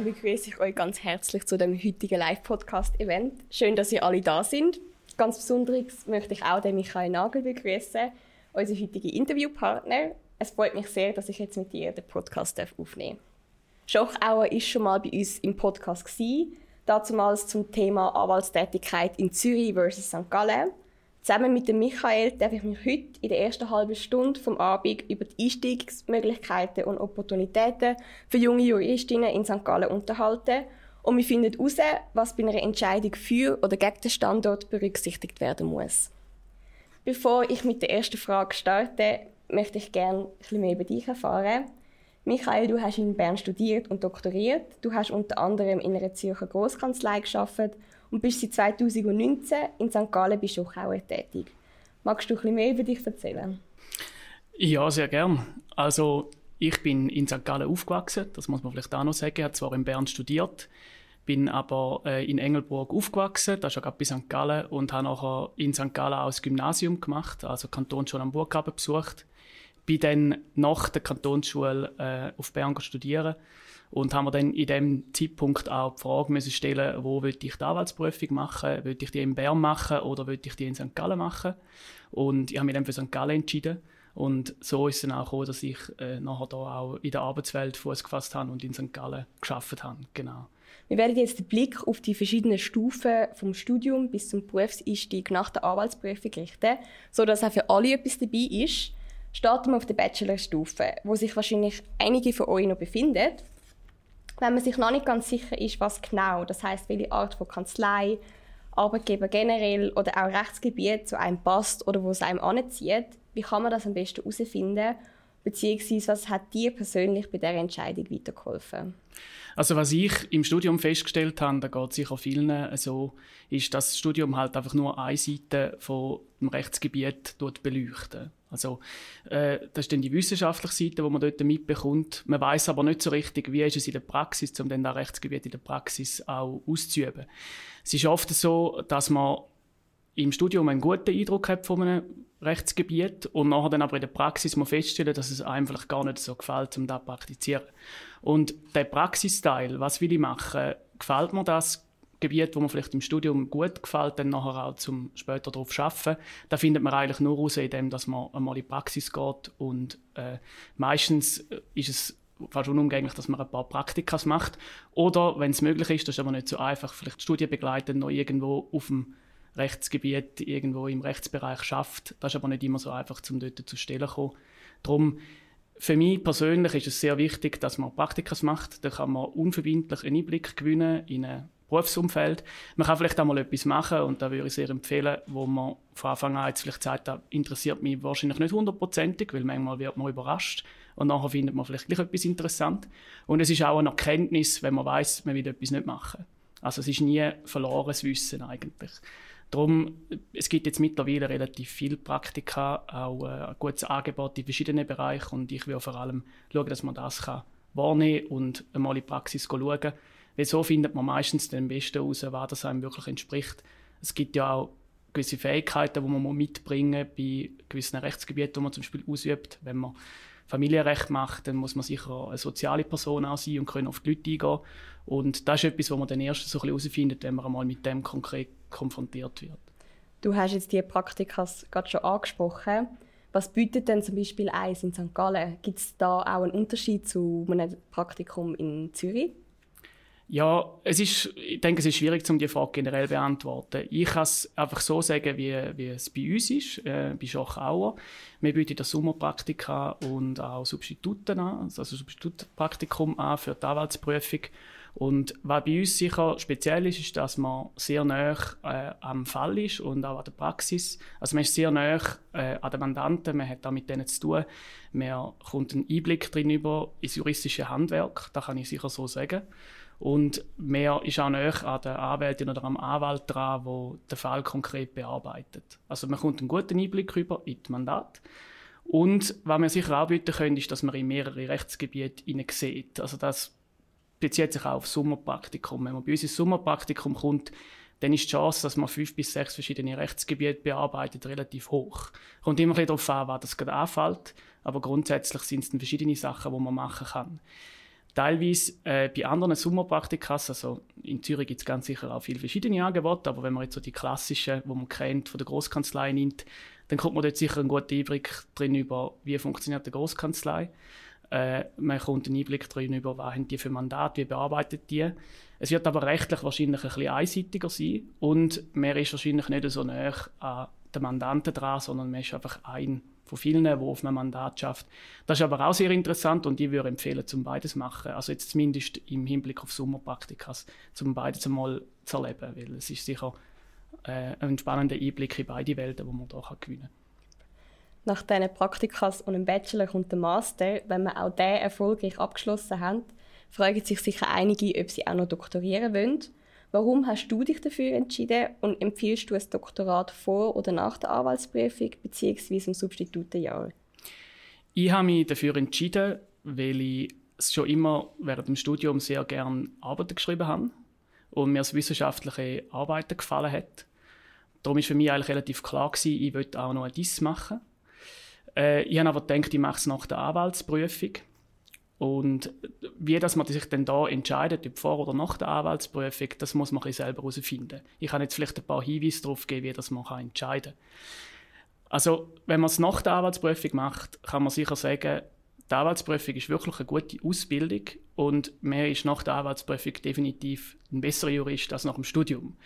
dann begrüße ich euch ganz herzlich zu dem heutigen Live-Podcast-Event. Schön, dass ihr alle da sind. Ganz besonders möchte ich auch den Michael Nagel begrüßen, unseren heutigen Interviewpartner. Es freut mich sehr, dass ich jetzt mit dir den Podcast aufnehmen darf. Schochauer ist schon mal bei uns im Podcast gewesen, damals zum Thema Anwaltstätigkeit in Zürich versus St. Gallen. Zusammen mit dem Michael darf ich mich heute in der ersten halben Stunde vom Abend über die Einstiegsmöglichkeiten und Opportunitäten für junge Juristinnen in St. Gallen unterhalten und wir finden heraus, was bei einer Entscheidung für oder gegen den Standort berücksichtigt werden muss. Bevor ich mit der ersten Frage starte, möchte ich gerne ein bisschen mehr über dich erfahren. Michael, du hast in Bern studiert und doktoriert. Du hast unter anderem in einer Zürcher Großkanzlei geschafft und bist seit 2019 in St. Gallen bei Schuchauer tätig. Magst du ein mehr über dich erzählen? Ja, sehr gern. Also ich bin in St. Gallen aufgewachsen, das muss man vielleicht auch noch sagen. Ich habe zwar in Bern studiert, bin aber äh, in Engelburg aufgewachsen, das ist gerade bei St. Gallen, und habe nachher in St. Gallen auch das Gymnasium gemacht, also Kantonsschule am Burggraben besucht. Bin dann nach der Kantonsschule äh, auf Bern studieren und haben wir dann in dem Zeitpunkt auch die Frage müssen stellen, wo will ich die Anwaltsprüfung machen? Will ich die in Bern machen oder will ich die in St. Gallen machen? Und ich habe mich dann für St. Gallen entschieden. Und so ist es dann auch gekommen, dass ich äh, nachher da auch in der Arbeitswelt Fuß gefasst habe und in St. Gallen geschafft habe. Genau. Wir werden jetzt den Blick auf die verschiedenen Stufen vom Studium bis zum Berufseinstieg nach der Anwaltsprüfung richten, sodass auch für alle etwas dabei ist. Starten wir auf der Bachelorstufe, wo sich wahrscheinlich einige von euch noch befinden wenn man sich noch nicht ganz sicher ist, was genau, das heißt, welche Art von Kanzlei, Arbeitgeber generell oder auch Rechtsgebiet zu einem passt oder wo es einem anzieht, wie kann man das am besten herausfinden? Beziehungsweise, was hat dir persönlich bei dieser Entscheidung weitergeholfen? Also was ich im Studium festgestellt habe, da geht sicher vielen so, ist, dass das Studium halt einfach nur eine Seite vom Rechtsgebiet beleuchtet. Also äh, das ist dann die wissenschaftliche Seite, wo man dort mitbekommt. Man weiß aber nicht so richtig, wie ist es in der Praxis, um dann das Rechtsgebiet in der Praxis auch auszuüben. Es ist oft so, dass man im Studium einen guten Eindruck hat von einem Rechtsgebiet und nachher dann aber in der Praxis man feststellen, dass es einem gar nicht so gefällt, um das zu praktizieren. Und der Praxisteil, was will ich machen, gefällt mir das, Gebiet, wo man vielleicht im Studium gut gefällt, dann nachher auch zum später darauf arbeiten. Da findet man eigentlich nur raus, indem dass man einmal in die Praxis geht und äh, meistens ist es fast unumgänglich, dass man ein paar Praktikas macht. Oder, wenn es möglich ist, das ist aber nicht so einfach, vielleicht studienbegleitend noch irgendwo auf dem Rechtsgebiet, irgendwo im Rechtsbereich schafft. Das ist aber nicht immer so einfach, um dort zu stellen kommen. Darum, für mich persönlich ist es sehr wichtig, dass man Praktikas macht. Da kann man unverbindlich einen Einblick gewinnen in eine Berufsumfeld. Man kann vielleicht auch mal etwas machen und da würde ich sehr empfehlen, wo man von Anfang an jetzt vielleicht sagt, das interessiert mich wahrscheinlich nicht hundertprozentig, weil manchmal wird man überrascht und nachher findet man vielleicht gleich etwas interessant. Und es ist auch eine Erkenntnis, wenn man weiß, man will etwas nicht machen. Also es ist nie verlorenes Wissen eigentlich. Darum, es gibt jetzt mittlerweile relativ viele Praktika, auch äh, ein gutes Angebot in verschiedenen Bereichen und ich will vor allem schauen, dass man das kann wahrnehmen und einmal in die Praxis schauen kann weil so findet man meistens den Besten heraus, was das einem wirklich entspricht. Es gibt ja auch gewisse Fähigkeiten, die man mitbringen muss bei gewissen Rechtsgebieten, die man zum Beispiel ausübt. Wenn man Familienrecht macht, dann muss man sicher eine soziale Person auch sein und können auf die Leute eingehen. Und das ist etwas, was man dann erst so herausfindet, wenn man einmal mit dem konkret konfrontiert wird. Du hast jetzt die Praktika gerade schon angesprochen. Was bietet denn zum Beispiel eins in St. Gallen? Gibt es da auch einen Unterschied zu einem Praktikum in Zürich? Ja, es ist, ich denke, es ist schwierig, um die Frage generell zu beantworten. Ich kann es einfach so sagen, wie, wie es bei uns ist, äh, bei Schachauer. Wir bieten das Sommerpraktika und auch Substituten an, also Substitutpraktikum an für die Anwaltsprüfung. Und was bei uns sicher speziell ist, ist, dass man sehr nah äh, am Fall ist und auch an der Praxis. Also man ist sehr nah äh, an den Mandanten, man hat auch mit denen zu tun. Man kommt einen Einblick drin über ins juristische Handwerk, das kann ich sicher so sagen. Und mehr ist auch näher an der Anwältin oder am Anwalt dran, der den Fall konkret bearbeitet. Also man kommt einen guten Einblick über in das Mandat. Und was wir sicher anbieten können, ist, dass man in mehrere Rechtsgebiete sieht. Also das bezieht sich auch auf Sommerpraktikum. Wenn man bei uns ins Sommerpraktikum kommt, dann ist die Chance, dass man fünf bis sechs verschiedene Rechtsgebiete bearbeitet, relativ hoch. Kommt immer ein darauf an, was das gerade anfällt, aber grundsätzlich sind es dann verschiedene Sachen, die man machen kann. Teilweise äh, bei anderen Sommerpraktikas, also in Zürich gibt es ganz sicher auch viele verschiedene Angebote, aber wenn man jetzt so die klassischen, die man kennt, von der Großkanzlei nimmt, dann kommt man dort sicher einen guten Einblick drin über, wie funktioniert die Großkanzlei. Äh, man kommt einen Einblick drin über, was haben die für Mandat, wie bearbeitet die. Es wird aber rechtlich wahrscheinlich ein bisschen einseitiger sein und man ist wahrscheinlich nicht so nah an den Mandanten dran, sondern man ist einfach ein von vielen, die auf einem Mandat schafft. Das ist aber auch sehr interessant und ich würde empfehlen, zum beides machen. Also jetzt zumindest im Hinblick auf Sommerpraktikas, zum beides einmal zu erleben, weil es ist sicher äh, ein spannender Einblick in beide Welten, die man hier gewinnen kann. Nach diesen Praktikas und dem Bachelor kommt der Master. Wenn man auch den erfolgreich abgeschlossen hat, fragen sich sicher einige, ob sie auch noch doktorieren wollen. Warum hast du dich dafür entschieden und empfiehlst du ein Doktorat vor oder nach der Anwaltsprüfung bzw. im Substitutenjahr? Ich habe mich dafür entschieden, weil ich schon immer während dem Studium sehr gerne Arbeiten geschrieben habe und mir das wissenschaftliche Arbeiten gefallen hat. Darum war für mich eigentlich relativ klar, gewesen, ich wollte auch noch ein DIS machen. Äh, ich habe aber gedacht, ich mache es nach der Anwaltsprüfung. Und wie dass man sich dann da entscheidet, ob vor oder nach der Anwaltsprüfung, das muss man selber herausfinden. Ich kann jetzt vielleicht ein paar Hinweise darauf geben, wie das man entscheiden kann. Also, wenn man es nach der Anwaltsprüfung macht, kann man sicher sagen, die Anwaltsprüfung ist wirklich eine gute Ausbildung und man ist nach der Anwaltsprüfung definitiv ein besserer Jurist als nach dem Studium.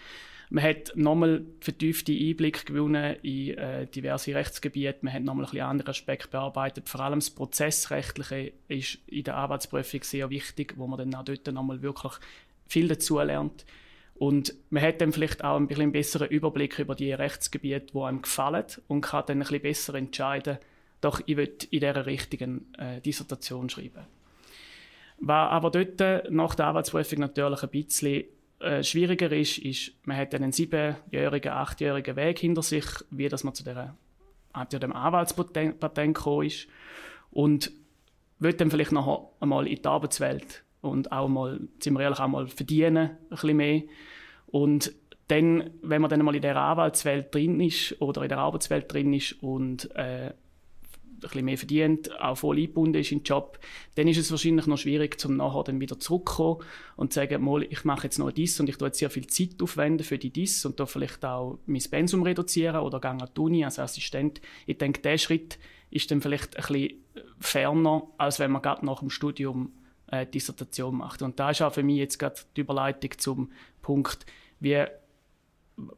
Man hat nochmal vertiefte Einblick gewonnen in äh, diverse Rechtsgebiete. Man hat nochmal ein bisschen andere Aspekte bearbeitet. Vor allem das Prozessrechtliche ist in der Arbeitsprüfung sehr wichtig, wo man dann auch dort nochmal wirklich viel dazu lernt. Und man hat dann vielleicht auch ein bisschen besseren Überblick über die Rechtsgebiete, die einem gefallen und kann dann ein bisschen besser entscheiden, doch ich will in dieser richtigen äh, Dissertation schreiben. Was aber dort nach der Arbeitsprüfung natürlich ein bisschen äh, schwieriger ist, ist, man hat einen siebenjährigen, achtjährigen Weg hinter sich, wie dass man zu der, zu dem Anwaltspatent gekommen ist und will dann vielleicht noch einmal in die Arbeitswelt und auch mal, sind wir ehrlich, auch mal verdienen, ein bisschen mehr. Und dann, wenn man dann mal in der Anwaltswelt drin ist oder in der Arbeitswelt drin ist und äh, bisschen mehr verdient, auch voll eingebunden ist in den Job, dann ist es wahrscheinlich noch schwierig, zum nachher dann wieder zurückzukommen und zu sagen, mal, ich mache jetzt noch dies und ich tue jetzt sehr viel Zeit aufwenden für die dies und da vielleicht auch mein Pensum reduzieren oder gehe an die Uni als Assistent. Ich denke, der Schritt ist dann vielleicht ein bisschen ferner, als wenn man gerade nach dem Studium äh, Dissertation macht. Und da ist auch für mich jetzt gerade die Überleitung zum Punkt, wie,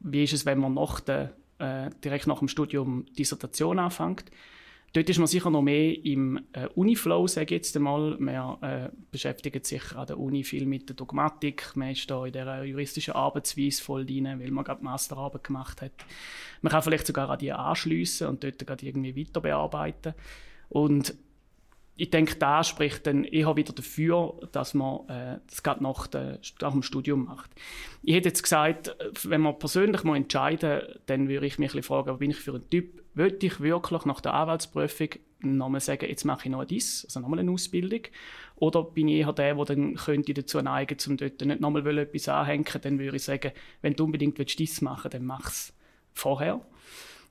wie ist es, wenn man nach der, äh, direkt nach dem Studium Dissertation anfängt. Dort ist man sicher noch mehr im äh, Uniflow, sage ich jetzt einmal. Man äh, beschäftigt sich an der Uni viel mit der Dogmatik. Man ist da in der juristischen Arbeitsweise voll drin, weil man gerade Masterarbeit gemacht hat. Man kann vielleicht sogar an die anschliessen und dort gerade irgendwie weiter bearbeiten. Und ich denke, da spricht dann eher wieder dafür, dass man äh, das gerade nach, der, nach dem Studium macht. Ich hätte jetzt gesagt, wenn man persönlich mal entscheiden, dann würde ich mich ein fragen, was bin ich für ein Typ? Würde ich wirklich nach der Anwaltsprüfung nochmal sagen, jetzt mache ich noch dies, also nochmal eine Ausbildung? Oder bin ich eher der, der dann könnte dazu neigen, um dort nicht nochmal etwas anhängen? Dann würde ich sagen, wenn du unbedingt dies machen willst, dann mach es vorher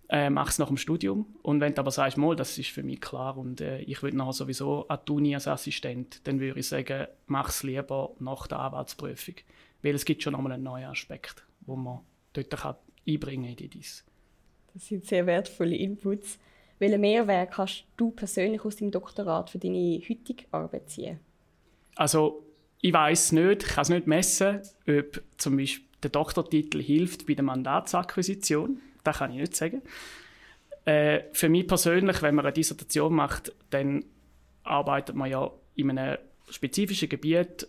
äh, mach es nach dem Studium. Und wenn du aber sagst, mal, das ist für mich klar und äh, ich will nachher sowieso an die Uni als Assistent, dann würde ich sagen, mach es lieber nach der Anwaltsprüfung. Weil es gibt schon nochmal einen neuen Aspekt, wo man dort kann einbringen in die DIS. Das sind sehr wertvolle Inputs. Welchen Mehrwert kannst du persönlich aus deinem Doktorat für deine heutige Arbeit ziehen? Also, ich weiß nicht, ich kann es nicht messen, ob zum Beispiel der Doktortitel hilft bei der Mandatsakquisition das kann ich nicht sagen. Äh, für mich persönlich, wenn man eine Dissertation macht, dann arbeitet man ja in einem spezifischen Gebiet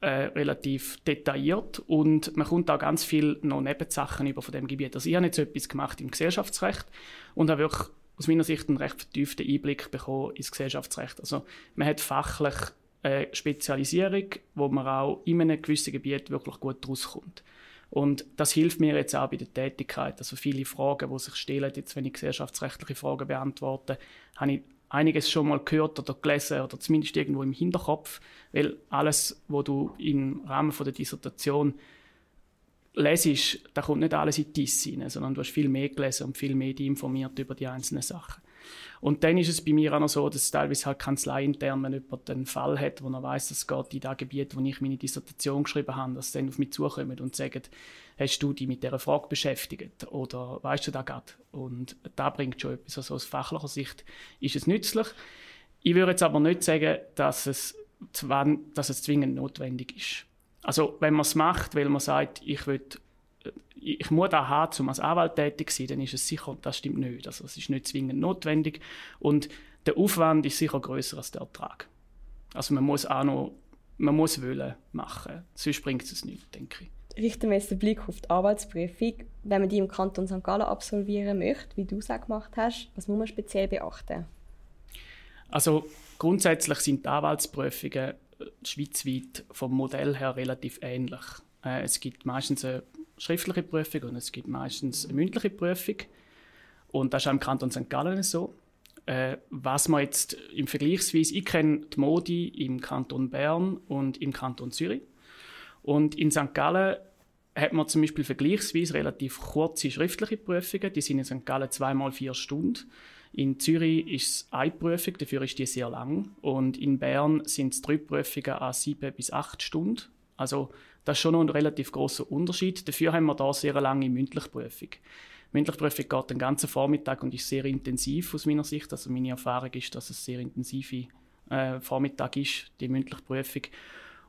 äh, relativ detailliert und man kommt auch ganz viel noch Nebensachen über von dem Gebiet. Also ich habe jetzt etwas gemacht im Gesellschaftsrecht und habe wirklich aus meiner Sicht einen recht vertieften Einblick bekommen ins Gesellschaftsrecht. Also man hat fachlich eine Spezialisierung, wo man auch in einem gewissen Gebiet wirklich gut rauskommt. Und das hilft mir jetzt auch bei der Tätigkeit. Also viele Fragen, die sich stellen, jetzt wenn ich gesellschaftsrechtliche Fragen beantworte, habe ich einiges schon mal gehört oder gelesen oder zumindest irgendwo im Hinterkopf, weil alles, was du im Rahmen der Dissertation lesest, da kommt nicht alles in die Diss rein, sondern du hast viel mehr gelesen und viel mehr informiert über die einzelnen Sachen. Und dann ist es bei mir auch noch so, dass teilweise halt kanzleiintern, wenn jemand einen Fall hat, wo er weiß, es geht in das Gebiet, wo ich meine Dissertation geschrieben habe, dass sie dann auf mich zukommen und sagen, hast du dich mit dieser Frage beschäftigt oder weißt du da gerade? Und da bringt schon etwas. Also aus fachlicher Sicht ist es nützlich. Ich würde jetzt aber nicht sagen, dass es, dass es zwingend notwendig ist. Also wenn man es macht, weil man sagt, ich will ich muss da haben, um als Anwalt tätig zu sein, dann ist es sicher, das stimmt nicht. Also es ist nicht zwingend notwendig und der Aufwand ist sicher größer als der Ertrag. Also man muss auch noch, man muss wollen machen, sonst bringt es nicht, denke ich. Richten wir jetzt den Blick auf die Anwaltsprüfung. Wenn man die im Kanton St. Gallen absolvieren möchte, wie du es auch gemacht hast, was muss man speziell beachten? Also grundsätzlich sind die Anwaltsprüfungen schweizweit vom Modell her relativ ähnlich. Äh, es gibt meistens eine schriftliche Prüfung und es gibt meistens eine mündliche Prüfung. Und das ist auch im Kanton St. Gallen so. Äh, was man jetzt im Vergleichsweise, ich kenne die Modi im Kanton Bern und im Kanton Zürich. Und in St. Gallen hat man zum Beispiel vergleichsweise relativ kurze schriftliche Prüfungen. Die sind in St. Gallen zweimal vier Stunden. In Zürich ist es eine Prüfung, dafür ist die sehr lang. Und in Bern sind es drei Prüfungen an sieben bis acht Stunden. Also das ist schon noch ein relativ großer Unterschied. Dafür haben wir da sehr lange mündliche Prüfung. Die mündliche Prüfung geht den ganzen Vormittag und ist sehr intensiv aus meiner Sicht. Also meine Erfahrung ist, dass es sehr intensive äh, Vormittag ist, die mündliche Prüfung.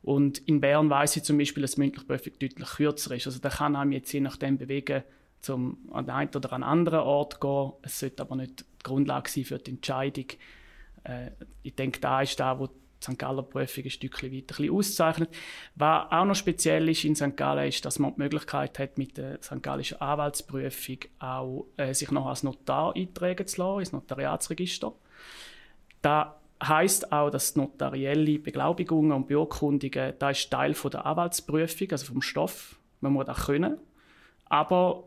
Und in Bern weiß ich zum Beispiel, dass die mündliche Prüfung deutlich kürzer ist. Also da kann einem jetzt je nachdem bewegen, zum an den einen oder an anderen Ort gehen. Es sollte aber nicht die Grundlage sein für die Entscheidung. Äh, ich denke, da ist da, wo St. Galler Prüfung ein Stückchen weiter ein auszeichnet. Was auch noch speziell ist in St. Gallen, ist, dass man die Möglichkeit hat, mit der St. Gallischen Anwaltsprüfung auch äh, sich noch als Notar eintragen zu lassen, ins Notariatsregister. Da heißt auch, dass notarielle Beglaubigungen und Beurkundungen, da ist Teil von der Anwaltsprüfung, also vom Stoff. Man muss das können. Aber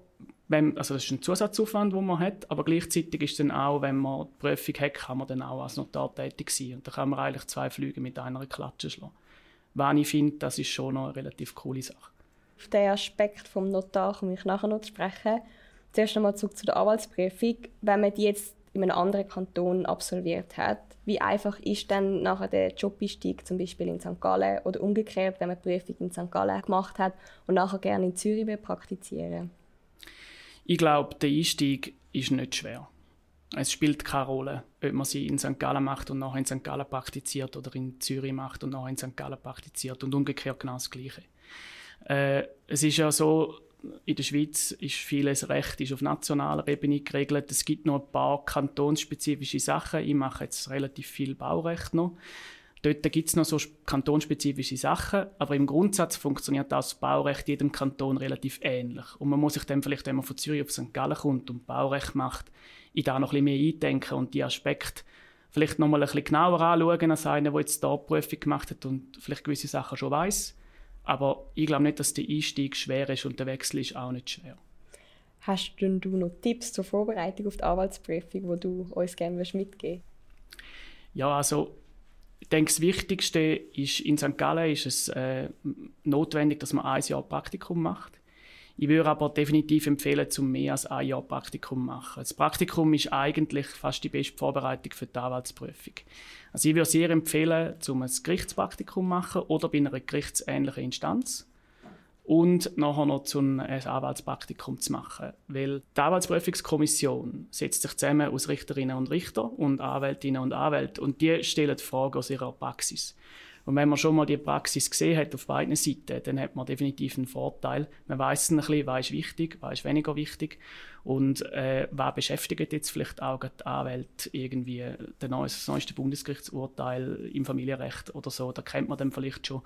wenn, also das ist ein Zusatzaufwand, den man hat, aber gleichzeitig ist dann auch, wenn man die Prüfung hat, kann man dann auch als Notar tätig sein. Und da kann man eigentlich zwei Flüge mit einer Klatsche schlagen. Was ich finde, das ist schon noch eine relativ coole Sache. Auf diesen Aspekt vom Notar komme ich nachher noch zu sprechen. Zuerst einmal zurück zu der Anwaltsprüfung. Wenn man die jetzt in einem anderen Kanton absolviert hat, wie einfach ist dann nachher der Jobeinstieg zum Beispiel in St. Gallen oder umgekehrt, wenn man die Prüfung in St. Gallen gemacht hat und nachher gerne in Zürich praktizieren ich glaube, der Einstieg ist nicht schwer. Es spielt keine Rolle, ob man sie in St. Gallen macht und nachher in St. Gallen praktiziert oder in Zürich macht und nachher in St. Gallen praktiziert und umgekehrt genau das Gleiche. Äh, es ist ja so, in der Schweiz ist vieles Recht ist auf nationaler Ebene geregelt. Es gibt noch ein paar kantonsspezifische Sachen. Ich mache jetzt relativ viel Baurecht noch. Dort gibt es noch so kantonspezifische Sachen, aber im Grundsatz funktioniert das Baurecht jedem Kanton relativ ähnlich. Und man muss sich dann vielleicht, wenn man von Zürich auf St. Gallen kommt und Baurecht macht, in da noch ein bisschen mehr eindenken und die Aspekte vielleicht noch mal ein bisschen genauer anschauen als einer, der jetzt da Prüfung gemacht hat und vielleicht gewisse Sachen schon weiß. Aber ich glaube nicht, dass der Einstieg schwer ist und der Wechsel ist auch nicht schwer. Hast du noch Tipps zur Vorbereitung auf die Anwaltsprüfung, die du uns gerne mitgeben Ja, also ich denke, das Wichtigste ist, in St. Gallen ist es äh, notwendig, dass man ein Jahr Praktikum macht. Ich würde aber definitiv empfehlen, zum mehr als ein Jahr Praktikum zu machen. Das Praktikum ist eigentlich fast die beste Vorbereitung für die Anwaltsprüfung. Also ich würde sehr empfehlen, zum ein Gerichtspraktikum zu machen oder bei einer gerichtsähnlichen Instanz und nachher noch zum Anwaltspraktikum zu machen. Weil die Anwaltsprüfungskommission setzt sich zusammen aus Richterinnen und Richter und Anwältinnen und Anwälten und die stellen Fragen aus ihrer Praxis. Und wenn man schon mal die Praxis gesehen hat auf beiden Seiten, dann hat man definitiv einen Vorteil. Man weiß ein bisschen, was ist wichtig, was ist weniger wichtig und äh, was beschäftigt jetzt vielleicht auch die Anwälte irgendwie das neueste Bundesgerichtsurteil im Familienrecht oder so. Da kennt man dann vielleicht schon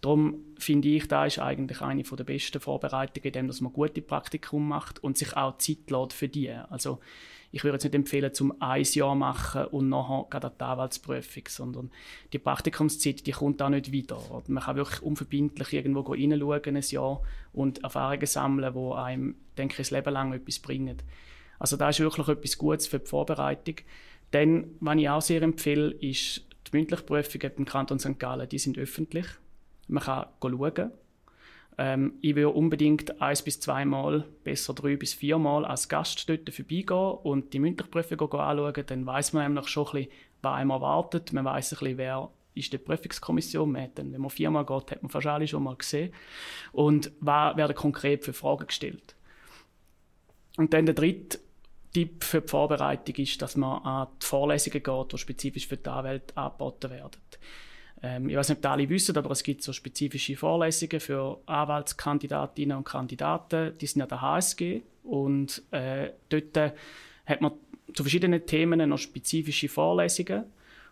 Darum finde ich, da ist eigentlich eine der besten Vorbereitungen, indem man gute Praktikum macht und sich auch Zeit lässt für die. Also ich würde jetzt nicht empfehlen, zum ein Jahr machen und nachher gerade die Anwaltsprüfung, sondern die Praktikumszeit, die kommt auch nicht wieder. Man kann wirklich unverbindlich irgendwo reinschauen, ein Jahr, und Erfahrungen sammeln, die einem, denke ich, das Leben lang etwas bringen. Also da ist wirklich etwas Gutes für die Vorbereitung. Dann, was ich auch sehr empfehle, ist die mündliche Prüfung im Kanton St. Gallen, die sind öffentlich. Man kann schauen. Ähm, ich würde unbedingt eins bis zweimal, besser drei bis viermal als Gast dort vorbeigehen und die mündliche Prüfung anschauen. Dann weiß man nämlich schon ein bisschen, was einem erwartet. Man weiß ein bisschen, wer ist die Prüfungskommission. Man dann, wenn man viermal geht, hat man alle schon mal gesehen. Und was werden konkret für Fragen gestellt. Und dann der dritte Tipp für die Vorbereitung ist, dass man an die Vorlesungen geht, die spezifisch für die Anwälte angeboten werden. Ähm, ich weiß nicht, ob alle wissen, aber es gibt so spezifische Vorlesungen für Anwaltskandidatinnen und Kandidaten. Die sind ja der HSG und äh, dort hat man zu verschiedenen Themen noch spezifische Vorlesungen.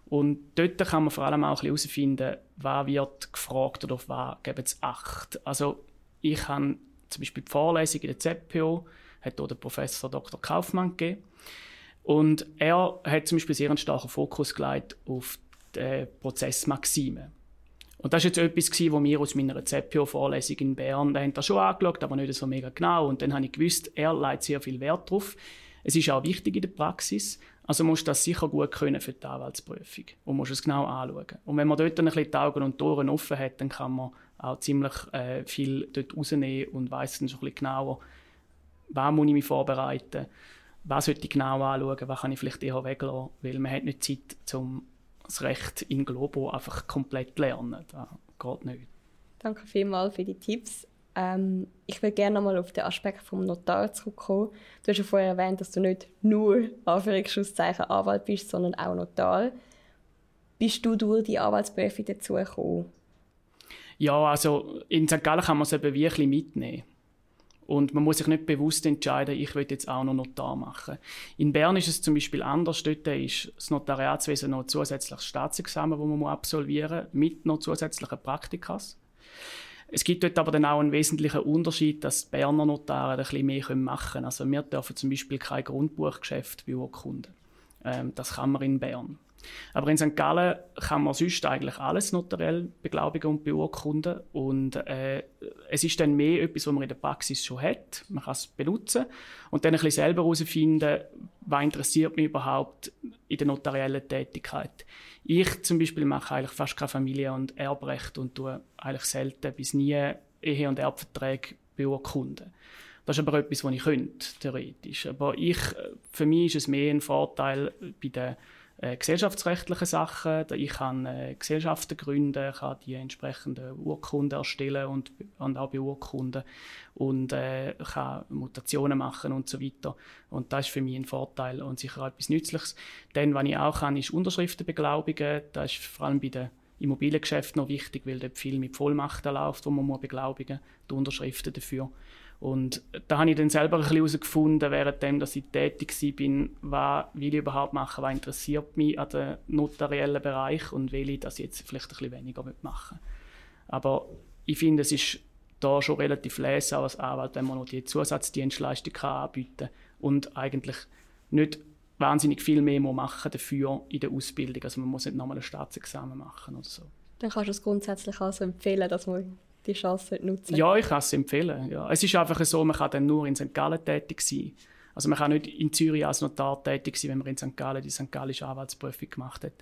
Und dort kann man vor allem auch herausfinden, was wird gefragt oder auf was geben sie Acht. Also ich habe zum Beispiel die Vorlesung in der ZPO, hat dort der Professor Dr. Kaufmann gegeben. Und er hat zum Beispiel sehr einen starken Fokus gelegt auf äh, Prozessmaximen. Und das war jetzt etwas, was wir aus meiner ZPO-Vorlesung in Bern da haben schon angeschaut, aber nicht so mega genau. Und dann habe ich gewusst, er legt sehr viel Wert darauf. Es ist auch wichtig in der Praxis. Also musst du das sicher gut können für die Anwaltsprüfung und musst es genau anschauen. Und wenn man dort ein bisschen die Augen und die Ohren offen hat, dann kann man auch ziemlich äh, viel dort rausnehmen und weiss dann schon ein bisschen genauer, was muss ich mich vorbereiten, was sollte ich genau anschauen, was kann ich vielleicht eher weglassen, weil man hat nicht Zeit, um das Recht in Globo einfach komplett lernen. Das geht nicht. Danke vielmals für die Tipps. Ähm, ich will gerne nochmal auf den Aspekt vom Notar zurückkommen. Du hast ja vorher erwähnt, dass du nicht nur Anführungszeichen Anwalt bist, sondern auch Notar. Bist du durch die Anwaltsprüfung dazu gekommen? Ja, also in St. Gallen kann man es eben wirklich mitnehmen. Und man muss sich nicht bewusst entscheiden, ich will jetzt auch noch Notar machen. In Bern ist es zum Beispiel anders. Dort ist das Notariatswesen noch ein zusätzliches Staatsexamen, das man absolvieren muss, mit noch zusätzlichen Praktikas. Es gibt dort aber dann auch einen wesentlichen Unterschied, dass die Berner Notare ein bisschen mehr machen können. Also wir dürfen zum Beispiel kein Grundbuchgeschäft beurkunden. Ähm, das kann man in Bern. Aber in St. Gallen kann man sonst eigentlich alles notariell beglaubigen und beurkunden. Und äh, es ist dann mehr etwas, was man in der Praxis schon hat. Man kann es benutzen und dann ein bisschen selber herausfinden, was interessiert mich überhaupt in der notariellen Tätigkeit. Ich zum Beispiel mache eigentlich fast keine Familie- und Erbrecht und tue eigentlich selten bis nie Ehe- und Erbverträge beurkunden. Das ist aber etwas, was ich könnte, theoretisch. Aber ich, für mich ist es mehr ein Vorteil bei den äh, gesellschaftsrechtlichen Sachen. Ich kann äh, Gesellschaften gründen, kann die entsprechenden Urkunden erstellen und, und auch beurkunden und äh, kann Mutationen machen und so weiter. Und das ist für mich ein Vorteil und sicher auch etwas Nützliches. Dann, was ich auch kann, ist Unterschriften beglaubigen. Das ist vor allem bei den Immobiliengeschäften noch wichtig, weil dort viel mit Vollmachten läuft, wo man beglaubigen muss, die Unterschriften dafür. Und da habe ich dann selber ein bisschen herausgefunden, währenddem dass ich tätig war, was will ich überhaupt machen, was interessiert mich an dem notariellen Bereich und will ich das jetzt vielleicht ein bisschen weniger machen Aber ich finde, es ist da schon relativ leser als Anwalt, wenn man noch die Zusatzdienstleistung anbieten kann und eigentlich nicht wahnsinnig viel mehr machen dafür in der Ausbildung. Also man muss nicht nochmal ein Staatsexamen machen oder so. Dann kannst du es grundsätzlich also empfehlen, dass man die Chance nutzen Ja, ich kann es empfehlen. Ja. Es ist einfach so, man kann dann nur in St. Gallen tätig sein. Also man kann nicht in Zürich als Notar tätig sein, wenn man in St. Gallen die St. Gallische Anwaltsprüfung gemacht hat.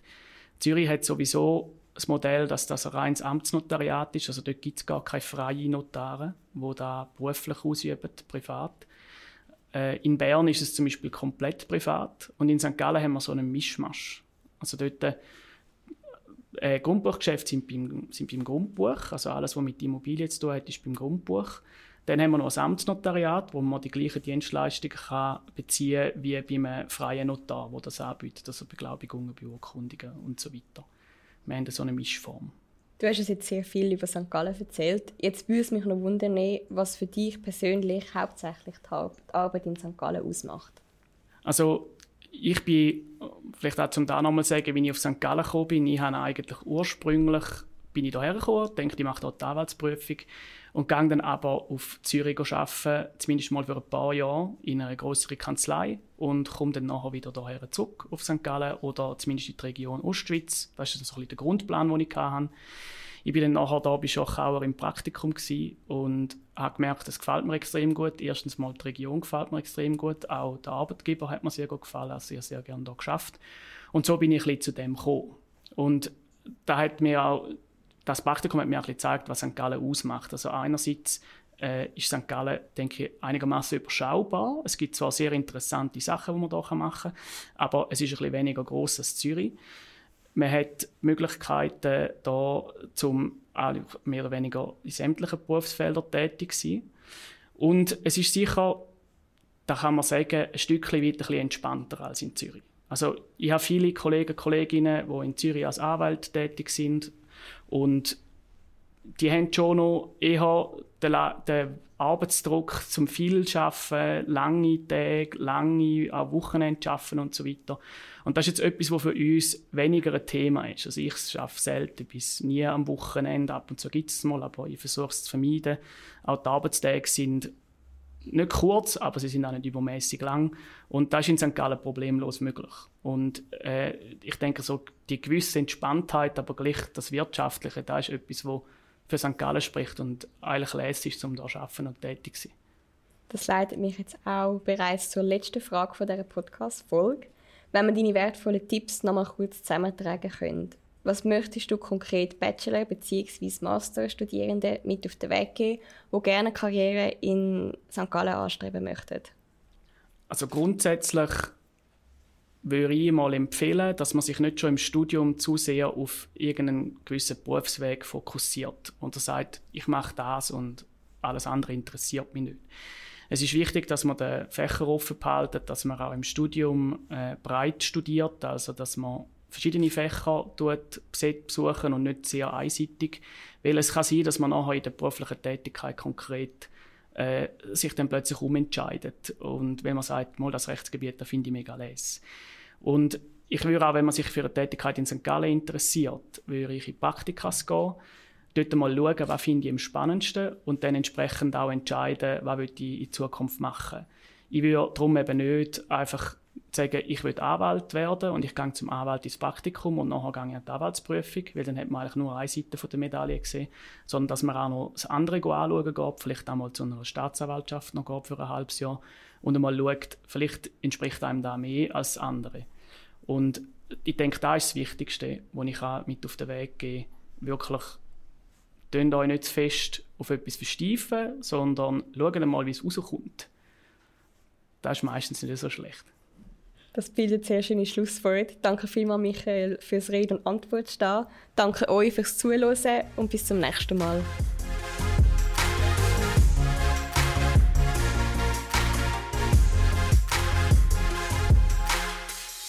Zürich hat sowieso das Modell, dass das ein reines Amtsnotariat ist. Also dort gibt es gar keine freien Notare, die da beruflich ausüben, privat. Äh, in Bern ist es zum Beispiel komplett privat und in St. Gallen haben wir so einen Mischmasch. Also dort äh, Grundbuchgeschäfte sind beim, sind beim Grundbuch, also alles, was mit Immobilien zu tun hat, ist beim Grundbuch. Dann haben wir noch ein Amtsnotariat, wo man die gleichen Dienstleistungen kann beziehen kann wie bei einem freien Notar, der das anbietet, also Beglaubigungen, Beurkundungen und so weiter. Wir haben so eine Mischform. Du hast uns jetzt sehr viel über St. Gallen erzählt. Jetzt würde es mich noch wundern, was für dich persönlich hauptsächlich die Arbeit in St. Gallen ausmacht. Also ich bin, vielleicht auch zum da nochmal sagen, wie ich auf St. Gallen gekommen bin, ich habe eigentlich ursprünglich bin ich hierher gekommen, denke, ich mache dort die Anwaltsprüfung und gehe dann aber auf Zürich arbeiten, zumindest mal für ein paar Jahre in einer größeren Kanzlei und komme dann nachher wieder hierher zurück auf St. Gallen oder zumindest in die Region Ostschweiz. Das ist so ein bisschen der Grundplan, den ich hatte. Ich bin dann nachher da bei Schochauer im Praktikum und habe gemerkt, das gefällt mir extrem gut. Erstens mal die Region gefällt mir extrem gut, auch der Arbeitgeber hat mir sehr gut gefallen, also sehr, sehr gerne hier geschafft. Und so bin ich ein bisschen zu dem gekommen. Und da hat mir auch das Praktikum hat mir ein gezeigt, was St. Gallen ausmacht. Also einerseits äh, ist St. Gallen, denke ich, einigermaßen überschaubar. Es gibt zwar sehr interessante Sachen, die man hier machen kann, aber es ist ein bisschen weniger groß als Zürich. Man hat Möglichkeiten, hier zum mehr oder weniger in sämtlichen Berufsfeldern tätig zu sein. Und es ist sicher, da kann man sagen, ein Stückchen weit ein bisschen entspannter als in Zürich. Also ich habe viele Kollegen und Kolleginnen, die in Zürich als Anwalt tätig sind und die haben schon noch eher den, den Arbeitsdruck zum viel schaffen, lange Tage, lange Wochenende arbeiten und so weiter. Und das ist jetzt etwas, was für uns weniger ein Thema ist. Also ich arbeite selten bis nie am Wochenende, ab und zu gibt es mal, aber ich versuche es zu vermeiden. Auch die Arbeitstage sind nicht kurz, aber sie sind auch nicht übermäßig lang. Und das ist in St. Gallen problemlos möglich. Und äh, ich denke, so die gewisse Entspanntheit, aber gleich das Wirtschaftliche, das ist etwas, was für St. Gallen spricht und eigentlich lässig ist, um da arbeiten und tätig zu sein. Das leitet mich jetzt auch bereits zur letzten Frage von dieser Podcast-Folge. Wenn wir deine wertvollen Tipps noch mal kurz zusammentragen können, was möchtest du konkret Bachelor- bzw. Master-Studierenden mit auf den Weg geben, die gerne eine Karriere in St. Gallen anstreben möchten? Also grundsätzlich würde ich mal empfehlen, dass man sich nicht schon im Studium zu sehr auf irgendeinen gewissen Berufsweg fokussiert und sagt, ich mache das und alles andere interessiert mich nicht. Es ist wichtig, dass man den Fächer offen behaltet, dass man auch im Studium äh, breit studiert, also dass man verschiedene Fächer besuchen und nicht sehr einseitig. Weil es kann sein, dass man nachher in der beruflichen Tätigkeit konkret äh, sich dann plötzlich umentscheidet. Und wenn man sagt, mal das Rechtsgebiet, da finde ich mega les. Und ich würde auch, wenn man sich für eine Tätigkeit in St. Gallen interessiert, würde ich in Praktikas gehen, dort mal schauen, was finde ich am spannendsten und dann entsprechend auch entscheiden, was ich in Zukunft machen. Ich würde darum eben nicht einfach sagen, ich will Anwalt werden und ich gehe zum Anwalt ins Praktikum und nachher gehe ich an die Anwaltsprüfung, weil dann hat man eigentlich nur eine Seite der Medaille gesehen, sondern dass man auch noch das andere anschauen geht, vielleicht einmal zu einer Staatsanwaltschaft noch geht für ein halbes Jahr und einmal schaut, vielleicht entspricht einem da mehr als das andere. Und ich denke, das ist das Wichtigste, was ich mit auf den Weg gebe, wirklich Tönt euch nicht zu fest auf etwas versteifen, sondern schaut mal, wie es rauskommt. Das ist meistens nicht so schlecht. Das bildet sehr schöne Schlusswort. Danke vielmals, Michael, fürs Reden und Antwort stehen. Danke euch fürs Zuhören und bis zum nächsten Mal.